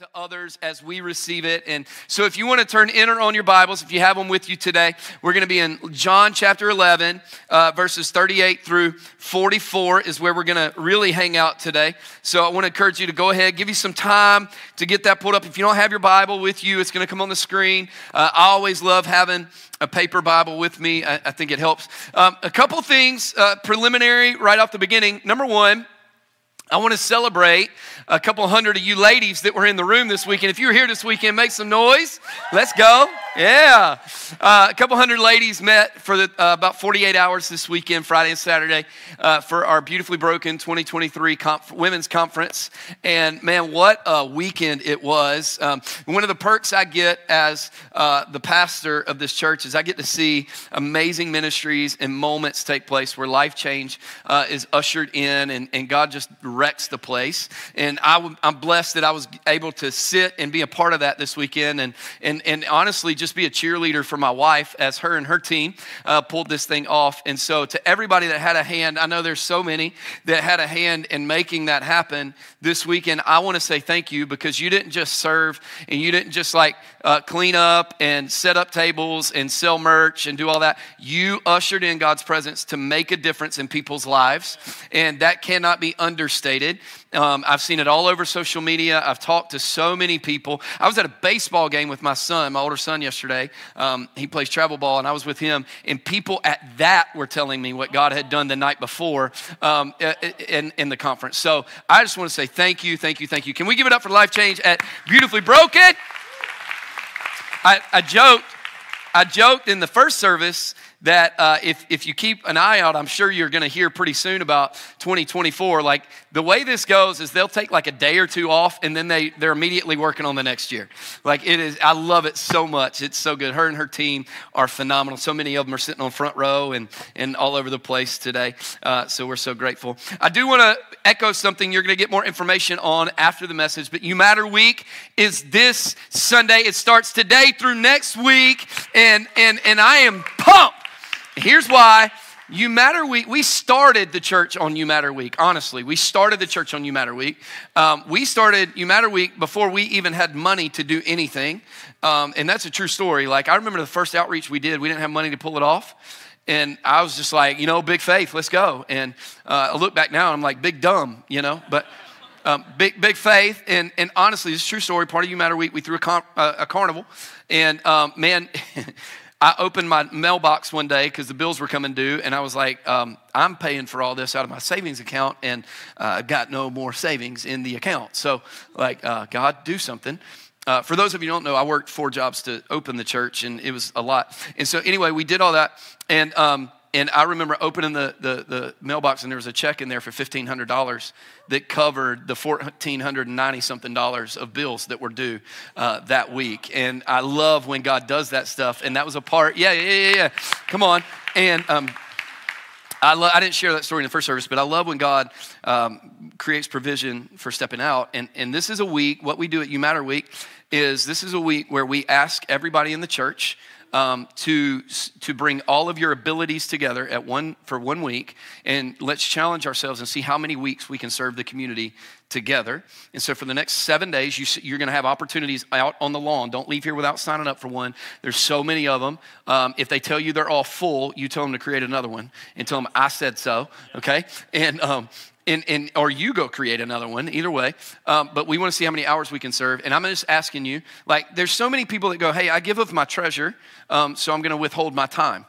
to others as we receive it. And so, if you want to turn in or on your Bibles, if you have them with you today, we're going to be in John chapter 11, uh, verses 38 through 44 is where we're going to really hang out today. So, I want to encourage you to go ahead, give you some time to get that pulled up. If you don't have your Bible with you, it's going to come on the screen. Uh, I always love having a paper Bible with me, I, I think it helps. Um, a couple things uh, preliminary right off the beginning. Number one, I want to celebrate a couple hundred of you ladies that were in the room this weekend. If you were here this weekend, make some noise. Let's go. Yeah. Uh, a couple hundred ladies met for the, uh, about 48 hours this weekend, Friday and Saturday, uh, for our Beautifully Broken 2023 conf- women's conference. And man, what a weekend it was. Um, one of the perks I get as uh, the pastor of this church is I get to see amazing ministries and moments take place where life change uh, is ushered in and, and God just wrecks the place. And i w- I'm blessed that I was able to sit and be a part of that this weekend and, and, and honestly just be a cheerleader for my wife as her and her team uh, pulled this thing off. And so, to everybody that had a hand, I know there's so many that had a hand in making that happen this weekend. I want to say thank you because you didn't just serve and you didn't just like uh, clean up and set up tables and sell merch and do all that. You ushered in God's presence to make a difference in people's lives. And that cannot be understated. Um, I've seen it all over social media. I've talked to so many people. I was at a baseball game with my son, my older son, yesterday. Um, he plays travel ball, and I was with him. And people at that were telling me what God had done the night before um, in, in the conference. So I just want to say thank you, thank you, thank you. Can we give it up for Life Change at Beautifully Broken? I, I joked. I joked in the first service that uh, if, if you keep an eye out, I'm sure you're going to hear pretty soon about 2024. Like the way this goes is they'll take like a day or two off and then they, they're immediately working on the next year. Like it is, I love it so much. It's so good. Her and her team are phenomenal. So many of them are sitting on front row and, and all over the place today. Uh, so we're so grateful. I do want to echo something you're going to get more information on after the message, but You Matter Week is this Sunday. It starts today through next week. And, and, and I am pumped Here's why. You Matter Week, we started the church on You Matter Week, honestly. We started the church on You Matter Week. Um, we started You Matter Week before we even had money to do anything. Um, and that's a true story. Like, I remember the first outreach we did, we didn't have money to pull it off. And I was just like, you know, big faith, let's go. And uh, I look back now and I'm like, big dumb, you know, but. Um, big, big faith, and, and honestly, this is a true story. Part of You Matter Week, we threw a, uh, a carnival, and um, man, I opened my mailbox one day because the bills were coming due, and I was like, um, I'm paying for all this out of my savings account, and I uh, got no more savings in the account. So, like, uh, God, do something. Uh, for those of you who don't know, I worked four jobs to open the church, and it was a lot. And so, anyway, we did all that, and um, and I remember opening the, the, the, mailbox and there was a check in there for $1,500 that covered the 1,490 something dollars of bills that were due uh, that week. And I love when God does that stuff. And that was a part, yeah, yeah, yeah, yeah. Come on. And um, I, lo- I didn't share that story in the first service, but I love when God um, creates provision for stepping out. And, and this is a week, what we do at You Matter Week is this is a week where we ask everybody in the church um, to, to bring all of your abilities together at one, for one week, and let's challenge ourselves and see how many weeks we can serve the community together. And so for the next seven days, you, you're going to have opportunities out on the lawn. Don't leave here without signing up for one. There's so many of them. Um, if they tell you they're all full, you tell them to create another one and tell them I said so. Okay, and um, and, and, or you go create another one, either way. Um, but we want to see how many hours we can serve. And I'm just asking you, like, there's so many people that go, hey, I give of my treasure, um, so I'm going to withhold my time.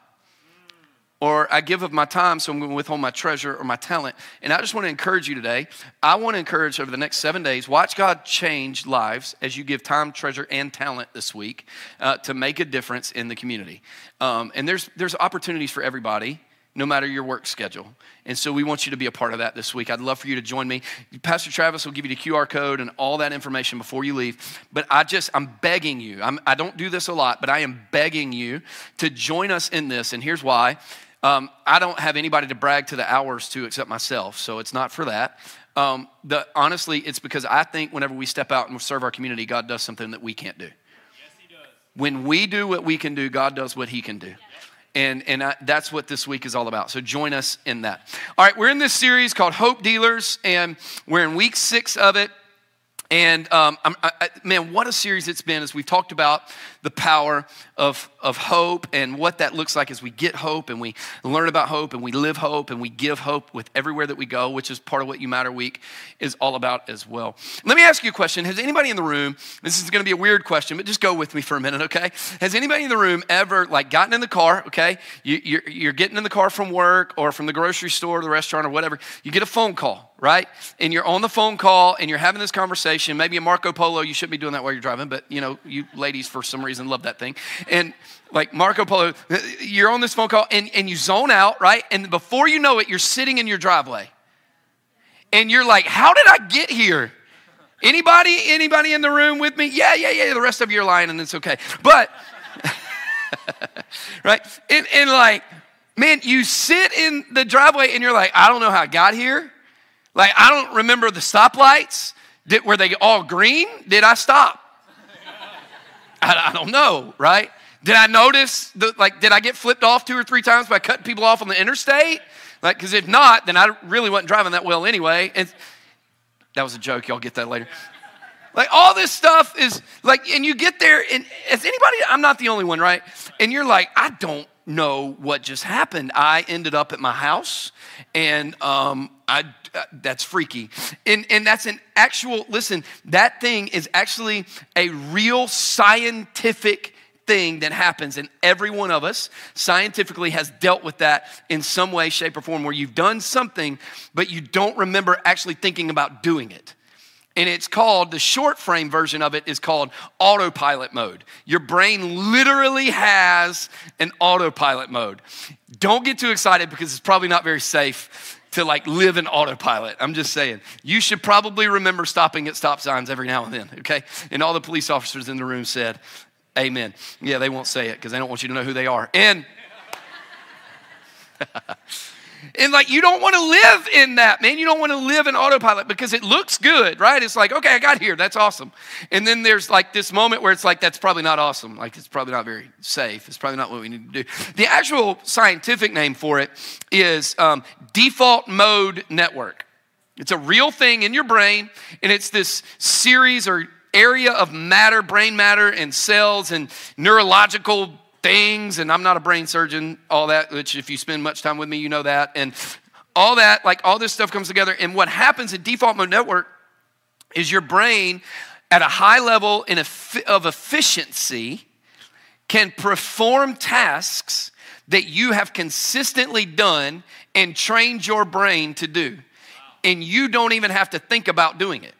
Or I give of my time, so I'm going to withhold my treasure or my talent. And I just want to encourage you today. I want to encourage over the next seven days, watch God change lives as you give time, treasure, and talent this week uh, to make a difference in the community. Um, and there's, there's opportunities for everybody no matter your work schedule. And so we want you to be a part of that this week. I'd love for you to join me. Pastor Travis will give you the QR code and all that information before you leave. But I just, I'm begging you, I'm, I do not do this a lot, but I am begging you to join us in this. And here's why. Um, I don't have anybody to brag to the hours to except myself, so it's not for that. Um, the, honestly, it's because I think whenever we step out and serve our community, God does something that we can't do. Yes, He does. When we do what we can do, God does what He can do. And, and I, that's what this week is all about. So join us in that. All right, we're in this series called Hope Dealers, and we're in week six of it. And um, I, man, what a series it's been as we've talked about the power of, of hope and what that looks like as we get hope and we learn about hope and we live hope and we give hope with everywhere that we go, which is part of what You Matter Week is all about as well. Let me ask you a question. Has anybody in the room, this is going to be a weird question, but just go with me for a minute, okay? Has anybody in the room ever like gotten in the car, okay? You, you're, you're getting in the car from work or from the grocery store or the restaurant or whatever. You get a phone call right? And you're on the phone call and you're having this conversation. Maybe a Marco Polo, you shouldn't be doing that while you're driving, but you know, you ladies for some reason love that thing. And like Marco Polo, you're on this phone call and, and you zone out, right? And before you know it, you're sitting in your driveway. And you're like, how did I get here? Anybody, anybody in the room with me? Yeah, yeah, yeah. The rest of you are lying and it's okay. But, right? And, and like, man, you sit in the driveway and you're like, I don't know how I got here. Like, I don't remember the stoplights. Did, were they all green? Did I stop? I, I don't know, right? Did I notice, the, like, did I get flipped off two or three times by cutting people off on the interstate? Like, because if not, then I really wasn't driving that well anyway. And that was a joke. Y'all get that later. Like all this stuff is like, and you get there, and as anybody, I'm not the only one, right? And you're like, I don't know what just happened. I ended up at my house, and um, I that's freaky. And, and that's an actual, listen, that thing is actually a real scientific thing that happens. And every one of us scientifically has dealt with that in some way, shape, or form where you've done something, but you don't remember actually thinking about doing it. And it's called, the short frame version of it is called autopilot mode. Your brain literally has an autopilot mode. Don't get too excited because it's probably not very safe to like live in autopilot. I'm just saying. You should probably remember stopping at stop signs every now and then, okay? And all the police officers in the room said, Amen. Yeah, they won't say it because they don't want you to know who they are. And And like, you don't want to live in that, man. You don't want to live in autopilot because it looks good, right? It's like, okay, I got here. That's awesome. And then there's like this moment where it's like, that's probably not awesome. Like, it's probably not very safe. It's probably not what we need to do. The actual scientific name for it is um, default mode network. It's a real thing in your brain, and it's this series or area of matter, brain matter, and cells and neurological things, and I'm not a brain surgeon, all that, which if you spend much time with me, you know that. And all that, like all this stuff comes together. And what happens in default mode network is your brain at a high level in, of efficiency can perform tasks that you have consistently done and trained your brain to do. And you don't even have to think about doing it.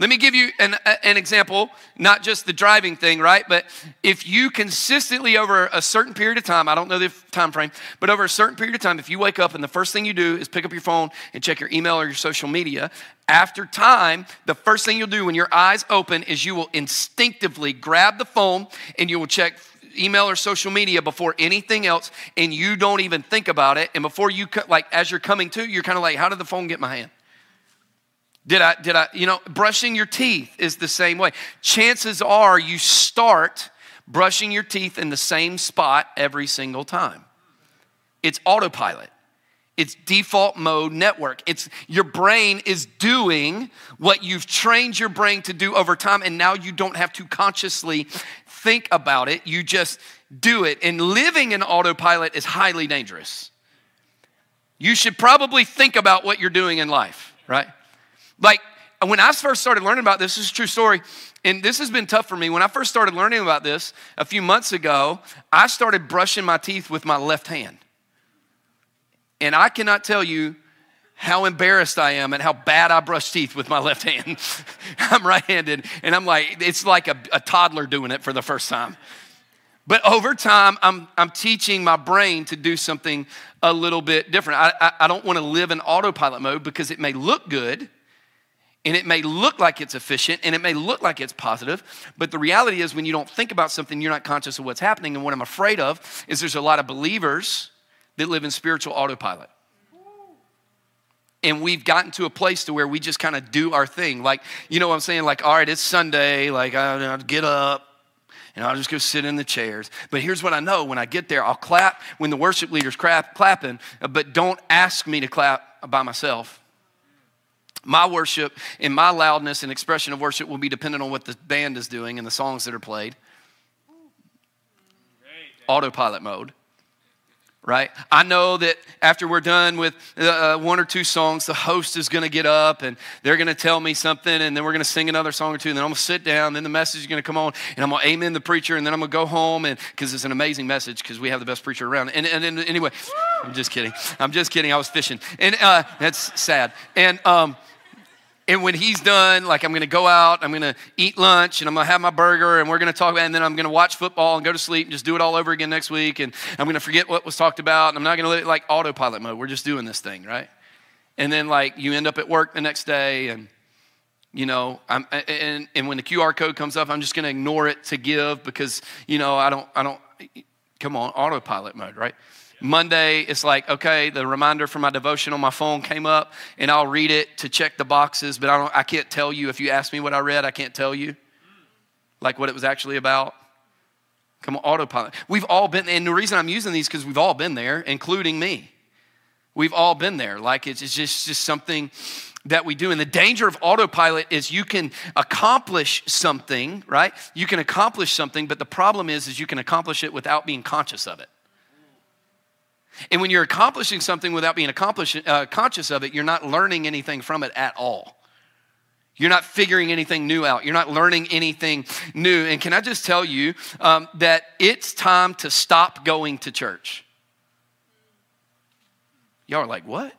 Let me give you an, an example, not just the driving thing, right? But if you consistently over a certain period of time, I don't know the time frame, but over a certain period of time, if you wake up and the first thing you do is pick up your phone and check your email or your social media, after time, the first thing you'll do when your eyes open is you will instinctively grab the phone and you will check email or social media before anything else and you don't even think about it and before you like as you're coming to you're kind of like how did the phone get my hand did I, did I, you know, brushing your teeth is the same way. Chances are you start brushing your teeth in the same spot every single time. It's autopilot. It's default mode network. It's your brain is doing what you've trained your brain to do over time, and now you don't have to consciously think about it. You just do it. And living in autopilot is highly dangerous. You should probably think about what you're doing in life, right? Like when I first started learning about this, this is a true story, and this has been tough for me. When I first started learning about this a few months ago, I started brushing my teeth with my left hand. And I cannot tell you how embarrassed I am and how bad I brush teeth with my left hand. I'm right handed, and I'm like, it's like a, a, toddler doing it for the first time. But over time, I'm, I'm teaching my brain to do something a little bit different. I, I, I don't want to live in autopilot mode because it may look good and it may look like it's efficient and it may look like it's positive, but the reality is when you don't think about something, you're not conscious of what's happening. And what I'm afraid of is there's a lot of believers that live in spiritual autopilot. And we've gotten to a place to where we just kind of do our thing. Like, you know what I'm saying? Like, all right, it's Sunday. Like, I, will get up and I'll just go sit in the chairs. But here's what I know when I get there, I'll clap when the worship leader's clap, clapping, uh, but don't ask me to clap by myself My worship and my loudness and expression of worship will be dependent on what the band is doing and the songs that are played. Autopilot mode right? I know that after we're done with uh, uh one or two songs, the host is going to get up and they're going to tell me something, and then we're going to sing another song or two, and then I'm going to sit down, then the message is going to come on, and I'm going to amen the preacher, and then I'm going to go home, and because it's an amazing message, because we have the best preacher around. And, and, and anyway, I'm just kidding. I'm just kidding. I was fishing, and uh, that's sad. And um, and when he's done, like I'm to go out, I'm to eat lunch, and I'm to have my burger, and we're to talk, and then I'm to watch football and go to sleep and just do it all over again next week. And I'm to forget what was talked about, and I'm not to let it like autopilot mode. We're just doing this thing, right? And then like you end up at work the next day, and you know, I'm, and and when the QR code comes up, I'm just to ignore it to give because you know I don't I don't come on autopilot mode, right? Monday, it's like, okay, the reminder for my devotion on my phone came up, and I'll read it to check the boxes, but I, don't, I can't tell you. If you ask me what I read, I can't tell you, like what it was actually about. Come on, autopilot. We've all been, and the reason I'm using these because we've all been there, including me. We've all been there. Like it's just, just something that we do. And the danger of autopilot is you can accomplish something, right? You can accomplish something, but the problem is, is you can accomplish it without being conscious of it. And when you're accomplishing something without being uh, conscious of it, you're not learning anything from it at all. You're not figuring anything new out. You're not learning anything new. And can I just tell you um, that it's time to stop going to church? Y'all are like, what?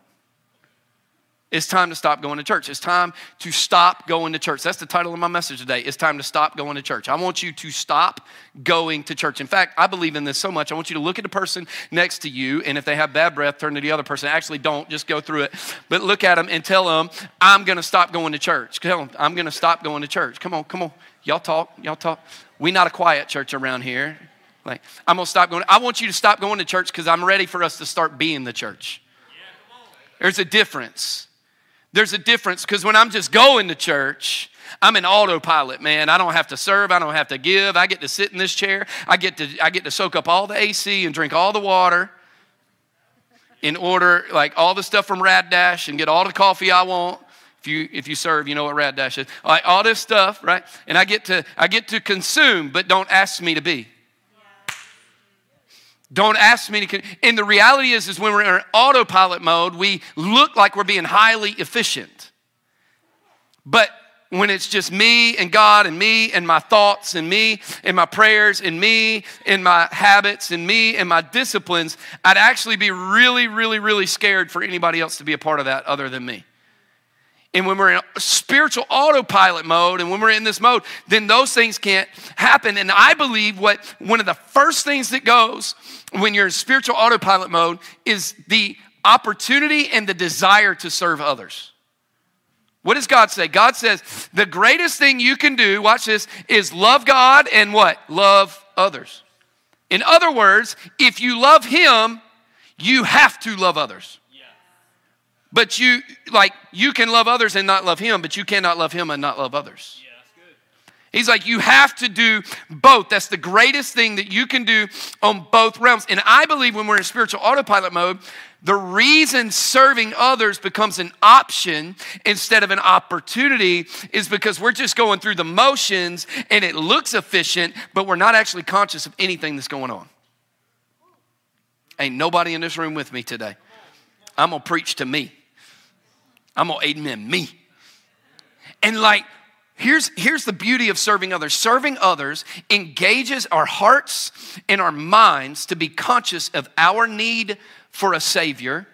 It's time to stop going to church. It's time to stop going to church. That's the title of my message today. It's time to stop going to church. I want you to stop going to church. In fact, I believe in this so much. I want you to look at the person next to you, and if they have bad breath, turn to the other person. Actually, don't. Just go through it. But look at them and tell them, I'm going to stop going to church. Tell them, I'm going to stop going to church. Come on, come on. Y'all talk. Y'all talk. We not a quiet church around here. Like, I'm going to stop going. I want you to stop going to church because I'm ready for us to start being the church. There's a difference. There's a difference because when I'm just going to church, I'm an autopilot, man. I don't have to serve. I don't have to give. I get to sit in this chair. I get to, I get to soak up all the AC and drink all the water in order, like all the stuff from Rad Dash and get all the coffee I want. If you, if you serve, you know what Rad Dash is. Like all this stuff, right? And I get to, I get to consume, but don't ask me to be. Don't ask me to. And the reality is, is when we're in autopilot mode, we look like we're being highly efficient. But when it's just me and God and me and my thoughts and me and my prayers and me and my habits and me and my disciplines, I'd actually be really, really, really scared for anybody else to be a part of that other than me. And when we're in spiritual autopilot mode and when we're in this mode, then those things can't happen. And I believe what one of the first things that goes when you're in spiritual autopilot mode is the opportunity and the desire to serve others. What does God say? God says the greatest thing you can do, watch this, is love God and what? Love others. In other words, if you love Him, you have to love others. But you, like, you can love others and not love him, but you cannot love him and not love others. Yeah, that's good. He's like, you have to do both. That's the greatest thing that you can do on both realms. And I believe when we're in spiritual autopilot mode, the reason serving others becomes an option instead of an opportunity is because we're just going through the motions and it looks efficient, but we're not actually conscious of anything that's going on. Ain't nobody in this room with me today. I'm gonna preach to me. I'm gonna amen me. And like, here's, here's the beauty of serving others serving others engages our hearts and our minds to be conscious of our need for a Savior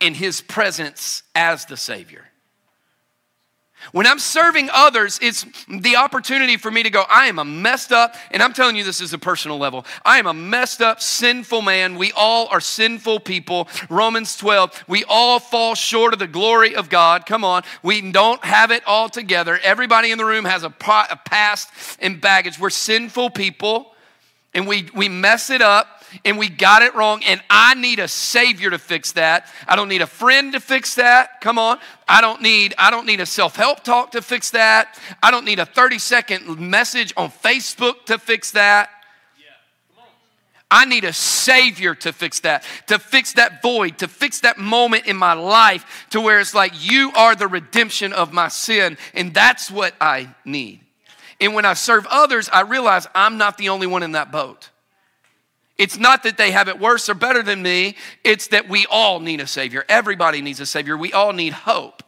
in His presence as the Savior. When I'm serving others, it's the opportunity for me to go, I am a messed up, and I'm telling you this is a personal level. I am a messed up, sinful man. We all are sinful people. Romans 12, we all fall short of the glory of God. Come on, we don't have it all together. Everybody in the room has a, past and baggage. We're sinful people, and we, we mess it up and we got it wrong, and I need a savior to fix that. I don't need a friend to fix that. Come on. I don't need I don't need a self-help talk to fix that. I don't need a 30-second message on Facebook to fix that. I need a Savior to fix that, to fix that void, to fix that moment in my life to where it's like, you are the redemption of my sin. And that's what I need. And when I serve others, I realize I'm not the only one in that boat. It's not that they have it worse or better than me, it's that we all need a Savior. Everybody needs a Savior. We all need hope.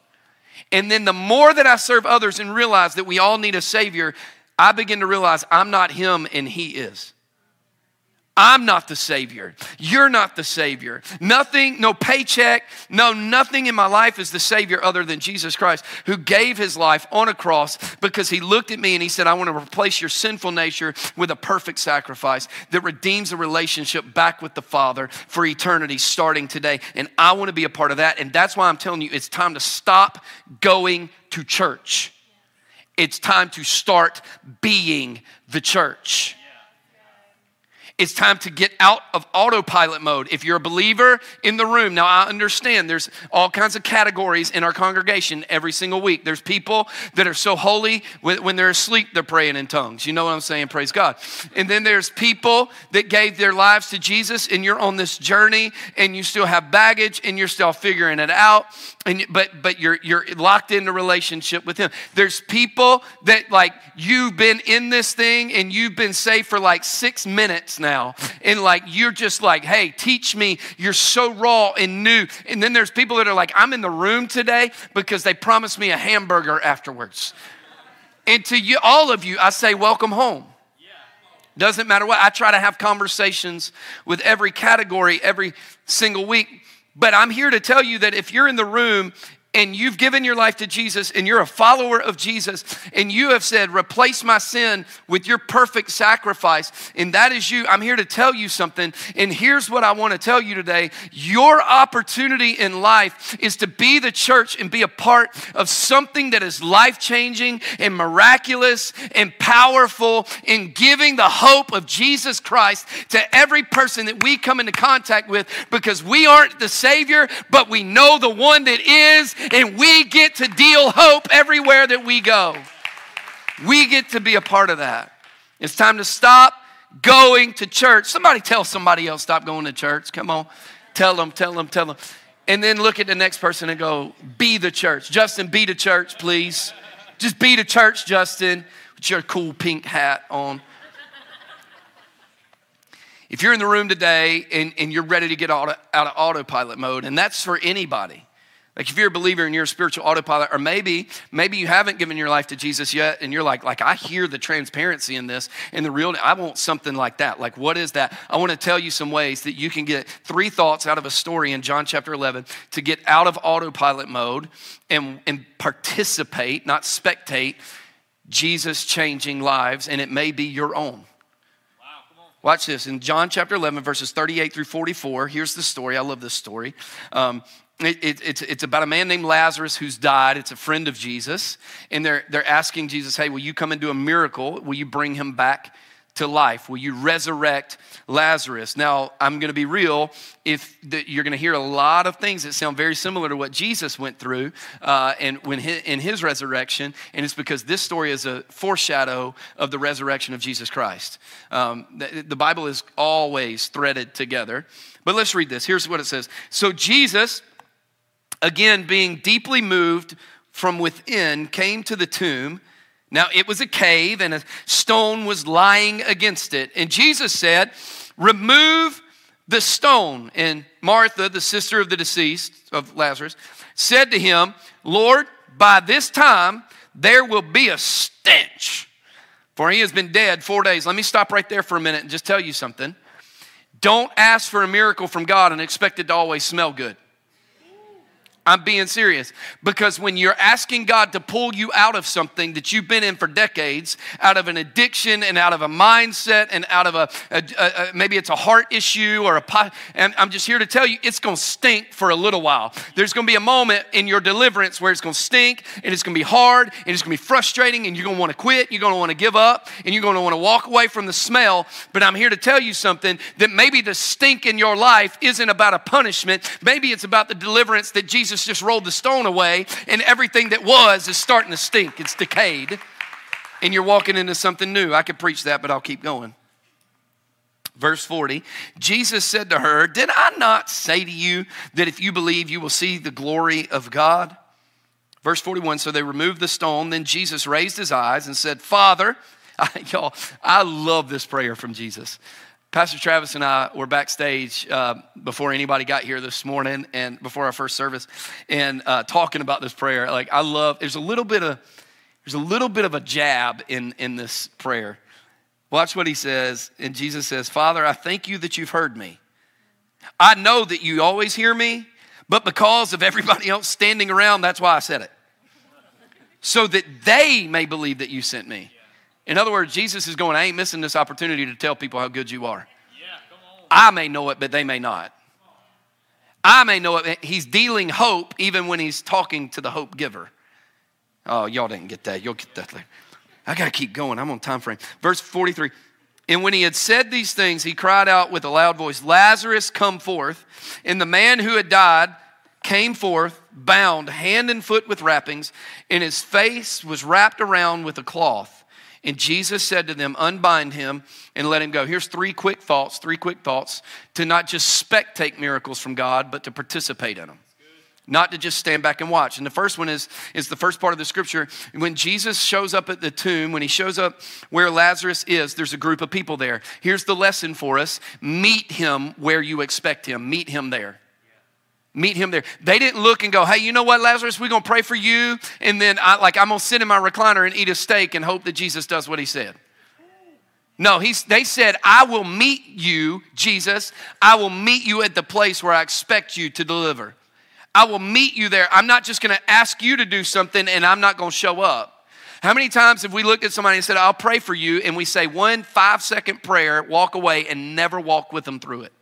And then the more that I serve others and realize that we all need a Savior, I begin to realize I'm not Him and He is. I'm not the Savior. You're not the Savior. Nothing, no paycheck, no, nothing in my life is the Savior other than Jesus Christ, who gave his life on a cross because he looked at me and he said, I want to replace your sinful nature with a perfect sacrifice that redeems a relationship back with the Father for eternity starting today. And I want to be a part of that. And that's why I'm telling you, it's time to stop going to church. It's time to start being the church. It's time to get out of autopilot mode. If you're a believer in the room, now I understand there's all kinds of categories in our congregation every single week. There's people that are so holy when they're asleep, they're praying in tongues. You know what I'm saying? Praise God. And then there's people that gave their lives to Jesus, and you're on this journey and you still have baggage and you're still figuring it out. And, but but you're you're locked in a relationship with him. There's people that like you've been in this thing and you've been saved for like six minutes now. And like you're just like, hey, teach me. You're so raw and new. And then there's people that are like, I'm in the room today because they promised me a hamburger afterwards. And to you, all of you, I say, welcome home. Doesn't matter what. I try to have conversations with every category every single week. But I'm here to tell you that if you're in the room and you've given your life to Jesus and you're a follower of Jesus and you have said, replace my sin with your perfect sacrifice, and that is you, I'm here to tell you something. And here's what I want to tell you today your opportunity in life is to be the church and be a part of something that is life changing and miraculous and powerful in giving the hope of Jesus Christ to every person that we come into contact with because we aren't the Savior, but we know the one that is and we get to deal hope everywhere that we go. We get to be a part of that. It's time to stop going to church. Somebody tell somebody else, stop going to church. Come on. Tell them, tell them, tell them. And then look at the next person and go, be the church. Justin, be the church, please. Just be the church, Justin, with your cool pink hat on. If you're in the room today and, and you're ready to get out out of autopilot mode, and that's for anybody, like if you're a believer and you're a spiritual autopilot, or maybe, maybe you haven't given your life to Jesus yet, and you're like, like I hear the transparency in this and the real. I want something like that. Like, what is that? I want to tell you some ways that you can get three thoughts out of a story in John chapter 11 to get out of autopilot mode and, and participate, not spectate, Jesus changing lives, and it may be your own. Watch this. In John chapter 11, verses 38 through 44, here's the story. I love this story. Um, it, it, it's, it's about a man named Lazarus who's died. It's a friend of Jesus. And they're, they're asking Jesus, hey, will you come and do a miracle? Will you bring him back to life? Will you resurrect Lazarus? Now, I'm going to be real. If the, you're going to hear a lot of things that sound very similar to what Jesus went through uh, and when in his resurrection, and it's because this story is a foreshadow of the resurrection of Jesus Christ. Um, the, the Bible is always threaded together. But let's read this. Here's what it says. So Jesus again, being deeply moved from within, came to the tomb. Now it was a cave, and a stone was lying against it. And Jesus said, Remove the stone. And Martha, the sister of the deceased, of Lazarus, said to him, Lord, by this time there will be a stench, for he has been dead four days. Let me stop right there for a minute and just tell you something. Don't ask for a miracle from God and expect it to always smell good. I'm being serious. Because when you're asking God to pull you out of something that you've been in for decades, out of an addiction and out of a mindset and out of a, a, a, a maybe it's a heart issue or a, and I'm just here to tell you, it's going to stink for a little while. There's going to be a moment in your deliverance where it's going to stink and it's going to be hard and it's going to be frustrating and you're going to want to quit, you're going to want to give up, and you're going to want to walk away from the smell. But I'm here to tell you something that maybe the stink in your life isn't about a punishment. Maybe it's about the deliverance that Jesus Jesus just rolled the stone away, and everything that was is starting to stink. It's decayed, and you're walking into something new. I could preach that, but I'll keep going. Verse 40, Jesus said to her, Did I not say to you that if you believe, you will see the glory of God? Verse 41, so they removed the stone. Then Jesus raised his eyes and said, Father, I, y'all, I love this prayer from Jesus. Pastor Travis and I were backstage uh, before anybody got here this morning and before our first service and uh, talking about this prayer. Like, I love, there's a little bit of, there's a little bit of a jab in, in this prayer. Watch what he says. And Jesus says, Father, I thank you that you've heard me. I know that you always hear me, but because of everybody else standing around, that's why I said it. So that they may believe that you sent me. In other words, Jesus is going, I ain't missing this opportunity to tell people how good you are. Yeah, I may know it, but they may not. I may know it. He's dealing hope even when he's talking to the hope giver. Oh, y'all didn't get that. You'll get that later. I got to keep going. I'm on time frame. Verse 43. And when he had said these things, he cried out with a loud voice, Lazarus, come forth. And the man who had died came forth, bound hand and foot with wrappings, and his face was wrapped around with a cloth. And Jesus said to them, Unbind him and let him go. Here's three quick thoughts, three quick thoughts to not just spectate miracles from God, but to participate in them not to just stand back and watch. And the first one is, is the first part of the scripture. When Jesus shows up at the tomb, when he shows up where Lazarus is, there's a group of people there. Here's the lesson for us meet him where you expect him, meet him there. Meet him there. They didn't look and go, hey, you know what, Lazarus, we're gonna pray for you. And then I like I'm gonna sit in my recliner and eat a steak and hope that Jesus does what he said. No, he's, they said, I will meet you, Jesus. I will meet you at the place where I expect you to deliver. I will meet you there. I'm not just going to ask you to do something and I'm not going to show up. How many times have we looked at somebody and said, I'll pray for you, and we say one five second prayer, walk away, and never walk with them through it?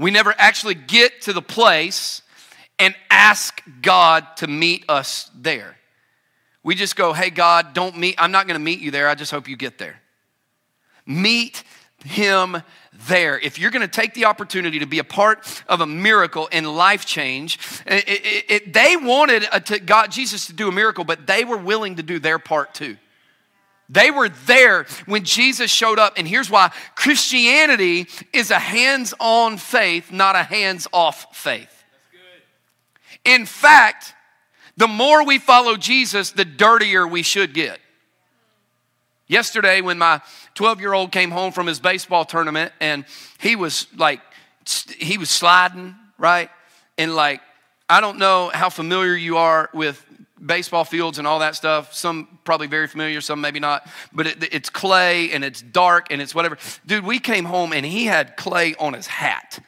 We never actually get to the place and ask God to meet us there. We just go, hey, God, don't meet, I'm not to meet you there. I just hope you get there. Meet him there. If you're to take the opportunity to be a part of a miracle and life change, it, it, it, they wanted a, to God, Jesus to do a miracle, but they were willing to do their part too. They were there when Jesus showed up. And here's why Christianity is a hands on faith, not a hands off faith. In fact, the more we follow Jesus, the dirtier we should get. Yesterday, when my 12 year old came home from his baseball tournament and he was like, he was sliding, right? And like, I don't know how familiar you are with baseball fields and all that stuff. Some probably very familiar, some maybe not. But it, it's clay and it's dark and it's whatever. Dude, we came home and he had clay on his hat.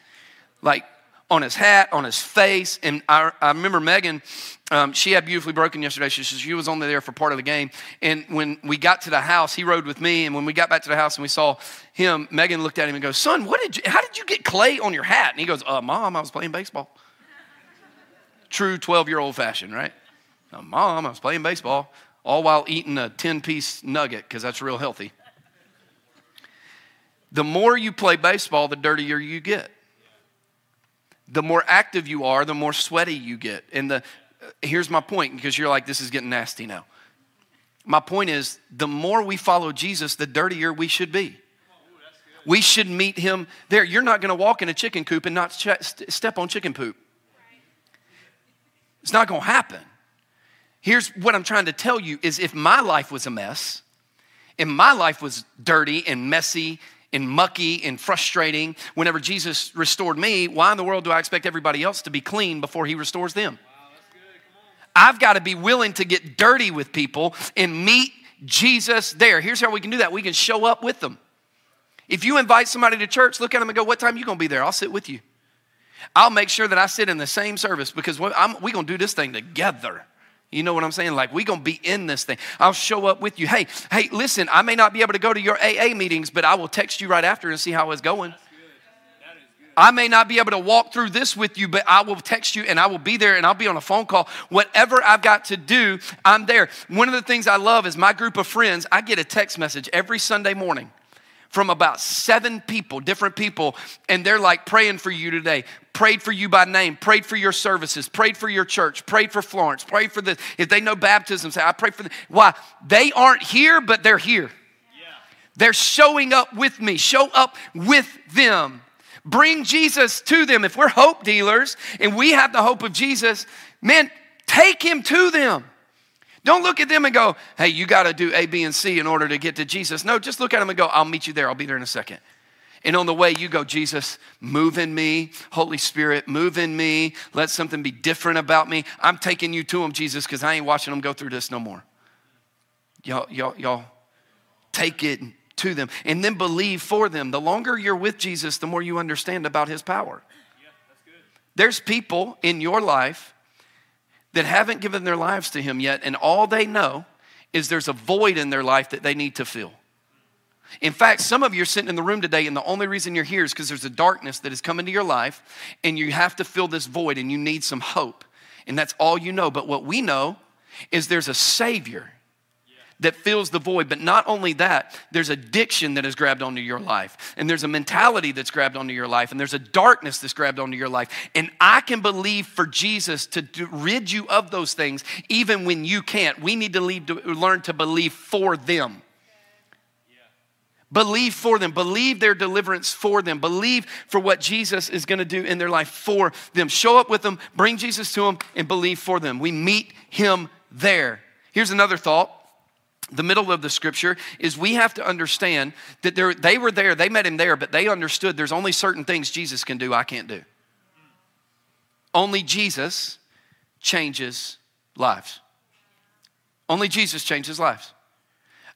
Like on his hat, on his face. And I, I remember Megan, um, she had beautifully broken yesterday. She, she was only there for part of the game. And when we got to the house, he rode with me. And when we got back to the house and we saw him, Megan looked at him and goes, Son, what did you, how did you get clay on your hat? And he goes, uh, Mom, I was playing baseball. True 12 year old fashion, right? Uh, Mom, I was playing baseball, all while eating a 10 piece nugget because that's real healthy. The more you play baseball, the dirtier you get the more active you are, the more sweaty you get. And the here's my point because you're like, this is getting nasty now. My point is, the more we follow Jesus, the dirtier we should be. We should meet him there. You're not going to walk in a chicken coop and not ch- step on chicken poop. It's not going to happen. Here's what I'm trying to tell you is if my life was a mess, and my life was dirty and messy and mucky and frustrating whenever Jesus restored me, why in the world do I expect everybody else to be clean before he restores them? I've got to be willing to get dirty with people and meet Jesus there. Here's how we can do that we can show up with them. If you invite somebody to church, look at them and go, What time you going to be there? I'll sit with you. I'll make sure that I sit in the same service because we're going to do this thing together. You know what I'm saying? Like, we're going to be in this thing. I'll show up with you. Hey, hey, listen, I may not be able to go to your AA meetings, but I will text you right after and see how it's going. I may not be able to walk through this with you, but I will text you and I will be there and I'll be on a phone call. Whatever I've got to do, I'm there. One of the things I love is my group of friends, I get a text message every Sunday morning from about seven people, different people, and they're like praying for you today. Prayed for you by name, prayed for your services, prayed for your church, prayed for Florence, prayed for this. If they know baptism, say, I pray for them. Why? They aren't here, but they're here. They're showing up with me. Show up with them. Bring Jesus to them. If we're hope dealers and we have the hope of Jesus, man, take him to them. Don't look at them and go, hey, you got to do A, B, and C in order to get to Jesus. No, just look at them and go, I'll meet you there. I'll be there in a second. And on the way, you go, Jesus, move in me. Holy Spirit, move in me. Let something be different about me. I'm taking you to him, Jesus, because I ain't watching them go through this no more. Y'all, y'all, y'all take it to them and then believe for them. The longer you're with Jesus, the more you understand about his power. Yeah, There's people in your life that haven't given their lives to him yet, and all they know is there's a void in their life that they need to fill. In fact, some of you are sitting in the room today, and the only reason you're here is because there's a darkness that has come into your life, and you have to fill this void, and you need some hope. And that's all you know. But what we know is there's a Savior that fills the void. But not only that, there's addiction that has grabbed onto your life, and there's a mentality that's grabbed onto your life, and there's a darkness that's grabbed onto your life. And I can believe for Jesus to rid you of those things, even when you can't. We need to, to learn to believe for them. Believe for them. Believe their deliverance for them. Believe for what Jesus is going to do in their life for them. Show up with them, bring Jesus to them, and believe for them. We meet him there. Here's another thought. The middle of the scripture is we have to understand that they were there, they met him there, but they understood there's only certain things Jesus can do, I can't do. Only Jesus changes lives. Only Jesus changes lives.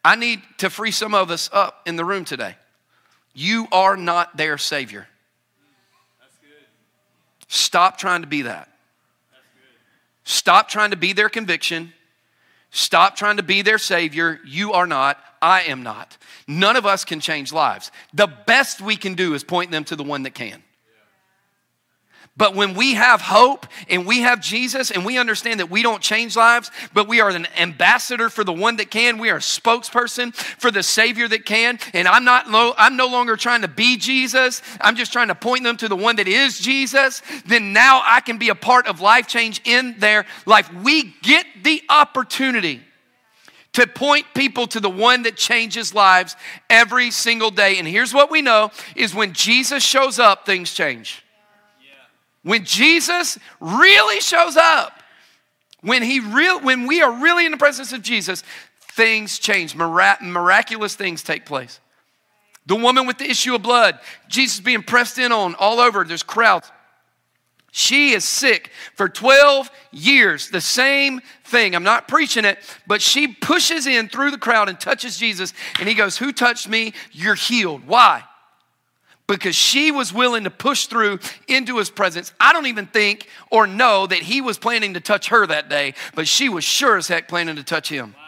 I need to free some of us up in the room today. You are not their Savior. Stop trying to be that. Stop trying to be their conviction. Stop trying to be their Savior. You are not. I am not. None of us can change lives. The best we can do is point them to the one that can. But when we have hope and we have Jesus and we understand that we don't change lives, but we are an ambassador for the one that can, we are a spokesperson for the Savior that can, and I'm not I'm no longer trying to be Jesus, I'm just trying to point them to the one that is Jesus, then now I can be a part of life change in their life. We get the opportunity to point people to the one that changes lives every single day. And here's what we know is when Jesus shows up, things change. When Jesus really shows up, when, he real, when we are really in the presence of Jesus, things change. Mirac- miraculous things take place. The woman with the issue of blood, Jesus being pressed in on all over, there's crowds. She is sick for 12 years. The same thing. I'm not preaching it, but she pushes in through the crowd and touches Jesus, and he goes, Who touched me? You're healed. Why? Because she was willing to push through into his presence. I don't even think or know that he was planning to touch her that day, but she was sure as heck planning to touch him. Wow,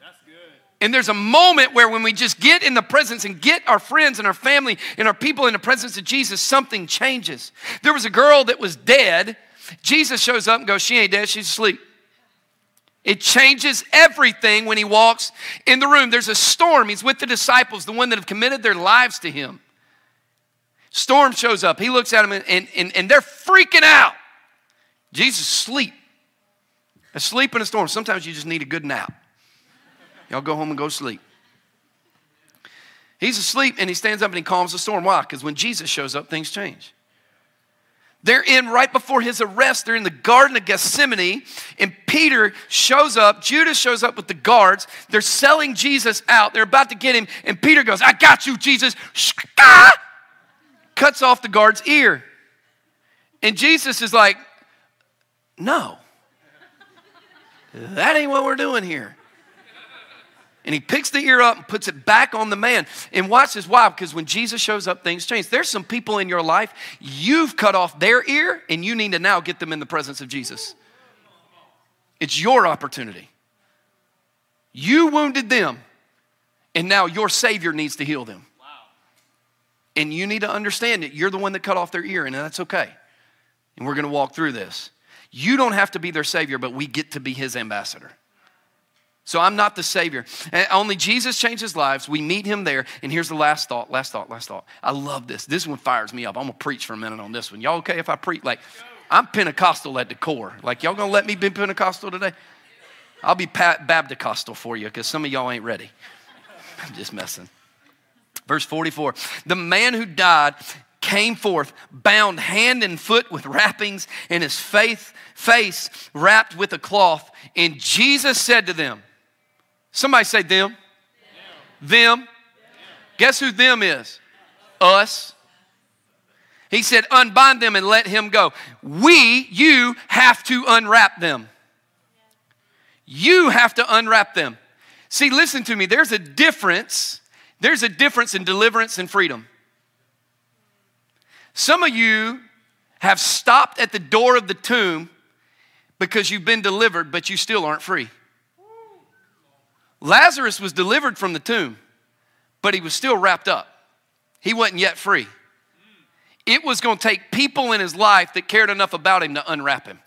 that's good. And there's a moment where when we just get in the presence and get our friends and our family and our people in the presence of Jesus, something changes. There was a girl that was dead. Jesus shows up and goes, She ain't dead, she's asleep. It changes everything when he walks in the room. There's a storm. He's with the disciples, the one that have committed their lives to him. Storm shows up. He looks at him and, and, and they're freaking out. Jesus asleep. Asleep in a storm. Sometimes you just need a good nap. Y'all go home and go sleep. He's asleep and he stands up and he calms the storm. Why? Because when Jesus shows up, things change. They're in right before his arrest. They're in the Garden of Gethsemane, and Peter shows up. Judas shows up with the guards. They're selling Jesus out. They're about to get him, and Peter goes, I got you, Jesus ah! Cuts off the guard's ear. And Jesus is like, No, that ain't what we're doing here. And he picks the ear up and puts it back on the man. And watch this. Why? Because when Jesus shows up, things change. There's some people in your life, you've cut off their ear, and you need to now get them in the presence of Jesus. It's your opportunity. You wounded them, and now your Savior needs to heal them. And you need to understand that you're the one that cut off their ear, and that's okay. And we're going to walk through this. You don't have to be their Savior, but we get to be His ambassador. So I'm not the Savior. And only Jesus changes lives. We meet Him there. And here's the last thought, last thought, last thought. I love this. This one fires me up. I'm going to preach for a minute on this one. Y'all okay if I preach? Like, I'm Pentecostal at the core. Like, y'all going to let me be Pentecostal today? I'll be Baptist for you because some of y'all ain't ready. I'm just messing. Verse 44 The man who died came forth, bound hand and foot with wrappings, and his faith, face wrapped with a cloth. And Jesus said to them, Somebody say them. Them. them. Guess who them is? Us. He said, Unbind them and let him go. We, you, have to unwrap them. You have to unwrap them. See, listen to me. There's a difference there's a difference in deliverance and freedom. Some of you have stopped at the door of the tomb because you've been delivered, but you still aren't free. Lazarus was delivered from the tomb, but he was still wrapped up. He wasn't yet free. It was going to take people in his life that cared enough about him to unwrap him.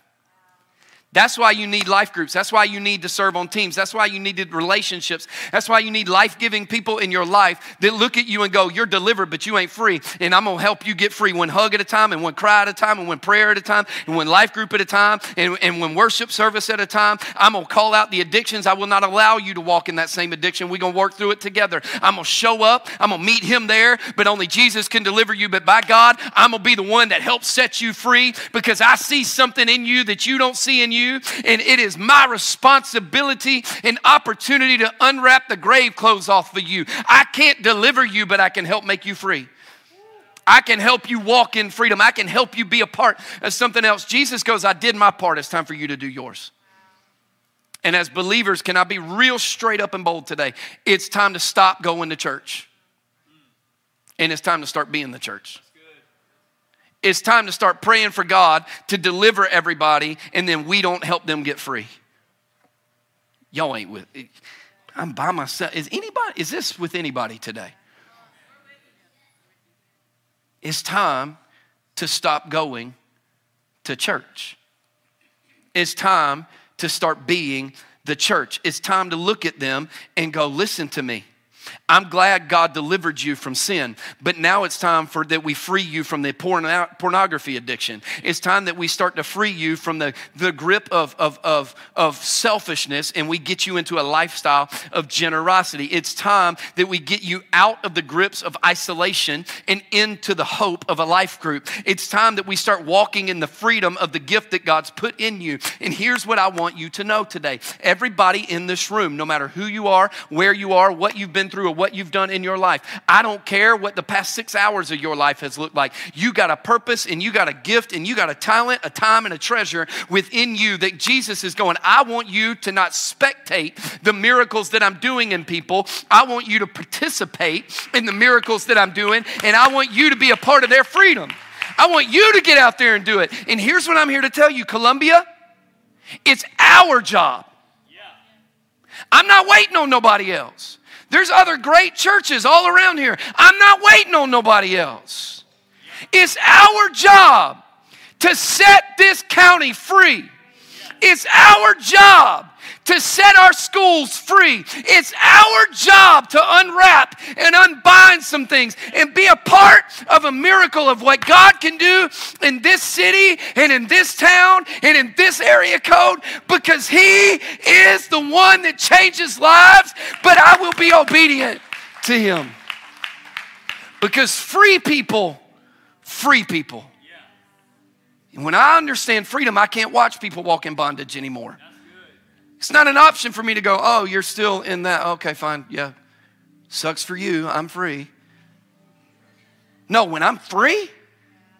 That's why you need life groups. That's why you need to serve on teams. That's why you needed relationships. That's why you need life giving people in your life that look at you and go, You're delivered, but you ain't free. And I'm going to help you get free one hug at a time, and one cry at a time, and one prayer at a time, and one life group at a time, and, and one worship service at a time. I'm going to call out the addictions. I will not allow you to walk in that same addiction. We're going to work through it together. I'm going to show up. I'm going to meet him there, but only Jesus can deliver you. But by God, I'm going to be the one that helps set you free because I see something in you that you don't see in you you, and it is my responsibility and opportunity to unwrap the grave clothes off of you. I can't deliver you, but I can help make you free. I can help you walk in freedom. I can help you be a part of something else. Jesus goes, I did my part. It's time for you to do yours. And as believers, can I be real straight up and bold today? It's time to stop going to church. And it's time to start being the church. It's time to start praying for God to deliver everybody, and then we don't help them get free. Y'all ain't with. I'm by myself. Is anybody? Is this with anybody today? It's time to stop going to church. It's time to start being the church. It's time to look at them and go, listen to me. I'm glad God delivered you from sin, but now it's time for that we free you from the pornography addiction. It's time that we start to free you from the, the grip of, of, of, of selfishness and we get you into a lifestyle of generosity. It's time that we get you out of the grips of isolation and into the hope of a life group. It's time that we start walking in the freedom of the gift that God's put in you. And here's what I want you to know today everybody in this room, no matter who you are, where you are, what you've been through, what you've done in your life. I don't care what the past six hours of your life has looked like. You got a purpose and you got a gift and you got a talent, a time, and a treasure within you that Jesus is going, I want you to not spectate the miracles that I'm doing in people. I want you to participate in the miracles that I'm doing, and I want you to be a part of their freedom. I want you to get out there and do it. And here's what I'm here to tell you Columbia, it's our job. I'm not waiting on nobody else. There's other great churches all around here. I'm not waiting on nobody else. It's our job to set this county free. It's our job to set our schools free. It's our job to unwrap and unbind some things and be a part of a miracle of what God can do in this city and in this town and in this area code because He is the one that changes lives, but I will be obedient to Him. Because free people, free people. And when I understand freedom, I can't watch people walk in bondage anymore. It's not an option for me to go, oh, you're still in that. Okay, fine. Yeah. Sucks for you. I'm free. No, when I'm free,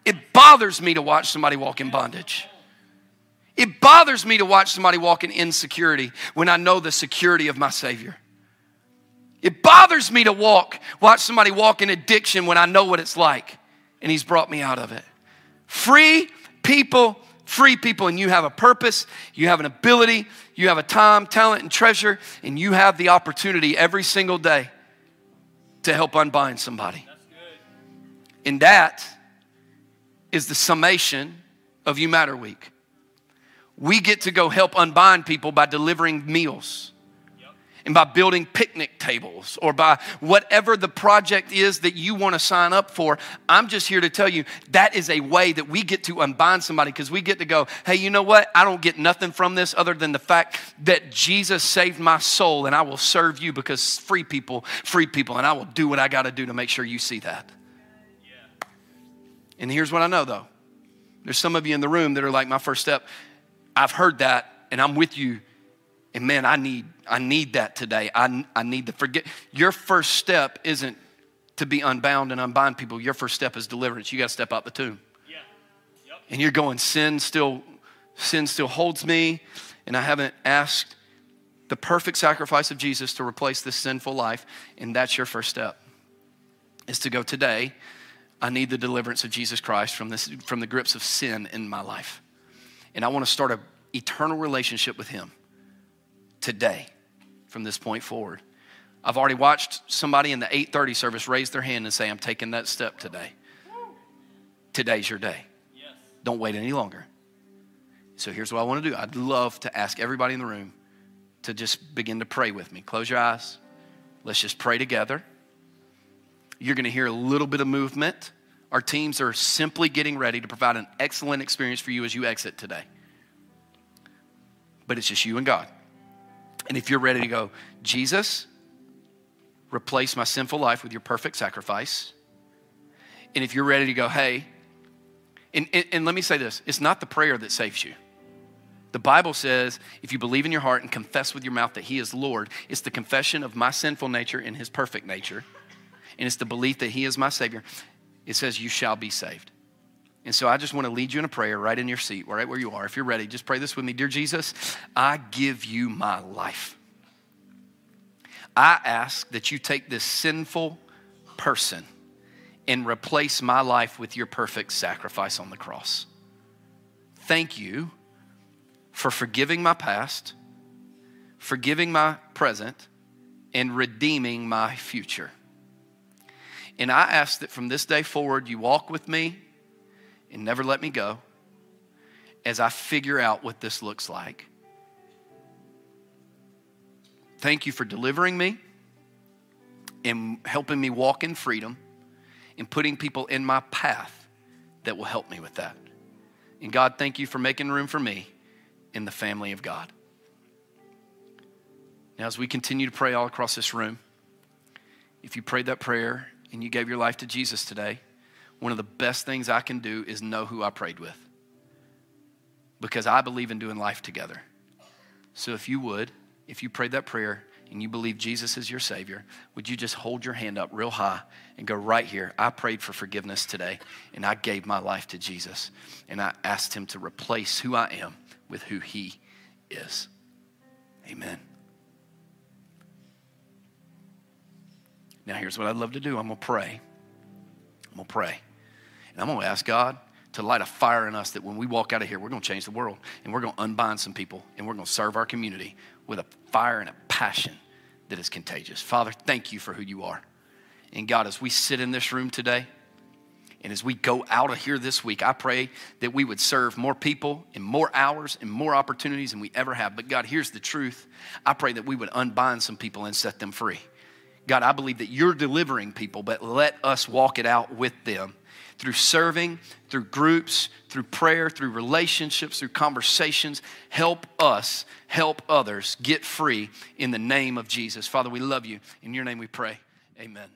it bothers me to watch somebody walk in bondage. It bothers me to watch somebody walk in insecurity when I know the security of my Savior. It bothers me to walk, watch somebody walk in addiction when I know what it's like and He's brought me out of it. Free people free people and you have a purpose, you have an ability, you have a time, talent, and treasure, and you have the opportunity every single day to help unbind somebody. And that is the summation of You Matter Week. We get to go help unbind people by delivering meals. And by building picnic tables or by whatever the project is that you want to sign up for. I'm just here to tell you that is a way that we get to unbind somebody because we get to go, hey, you know what? I don't get nothing from this other than the fact that Jesus saved my soul and I will serve you because free people, free people, and I will do what I got to do to make sure you see that. Yeah. And here's what I know though there's some of you in the room that are like, my first step, I've heard that and I'm with you and man, I need, I need that today. I, I need to forget. Your first step isn't to be unbound and unbind people. Your first step is deliverance. You got to step out the tomb. Yeah. Yep. And you're going, sin still, sin still holds me, and I haven't asked the perfect sacrifice of Jesus to replace this sinful life. And that's your first step. Is to go today. I need the deliverance of Jesus Christ from this from the grips of sin in my life. And I want to start an eternal relationship with him today from this point forward. I've already watched somebody in the 8:30 service raise their hand and say, "I'm taking that step today." Today's your day. Yes. Don't wait any longer. So here's what I want to do. I'd love to ask everybody in the room to just begin to pray with me. Close your eyes. Let's just pray together. You're going to hear a little bit of movement. Our teams are simply getting ready to provide an excellent experience for you as you exit today. But it's just you and God. And if you're ready to go, Jesus, replace my sinful life with your perfect sacrifice. And if you're ready to go, hey, and, and, and, let me say this it's not the prayer that saves you. The Bible says if you believe in your heart and confess with your mouth that He is Lord, it's the confession of my sinful nature and His perfect nature. And it's the belief that He is my Savior. It says, You shall be saved. And so I just want to lead you in a prayer right in your seat, right where you are. If you're ready, just pray this with me. Dear Jesus, I give you my life. I ask that you take this sinful person and replace my life with your perfect sacrifice on the cross. Thank you for forgiving my past, forgiving my present, and redeeming my future. And I ask that from this day forward, you walk with me and never let me go as I figure out what this looks like. Thank you for delivering me and helping me walk in freedom and putting people in my path that will help me with that. And God, thank you for making room for me in the family of God. Now, as we continue to pray all across this room, if you prayed that prayer and you gave your life to Jesus today, one of the best things I can do is know who I prayed with because I believe in doing life together. So if you would, if you prayed that prayer and you believe Jesus is your Savior, would you just hold your hand up real high and go right here? I prayed for forgiveness today and I gave my life to Jesus and I asked Him to replace who I am with who He is. Amen. Now, here's what I'd love to do I'm going to pray. I'm going to pray. And I'm going to ask God to light a fire in us that when we walk out of here, we're going to change the world and we're going to unbind some people and we're going to serve our community with a fire and a passion that is contagious. Father, thank you for who you are. And God, as we sit in this room today, and as we go out of here this week, I pray that we would serve more people in more hours and more opportunities than we ever have. But God, here's the truth. I pray that we would unbind some people and set them free. God, I believe that you're delivering people, but let us walk it out with them through serving, through groups, through prayer, through relationships, through conversations. Help us help others get free in the name of Jesus. Father, we love you. In your name we pray. Amen.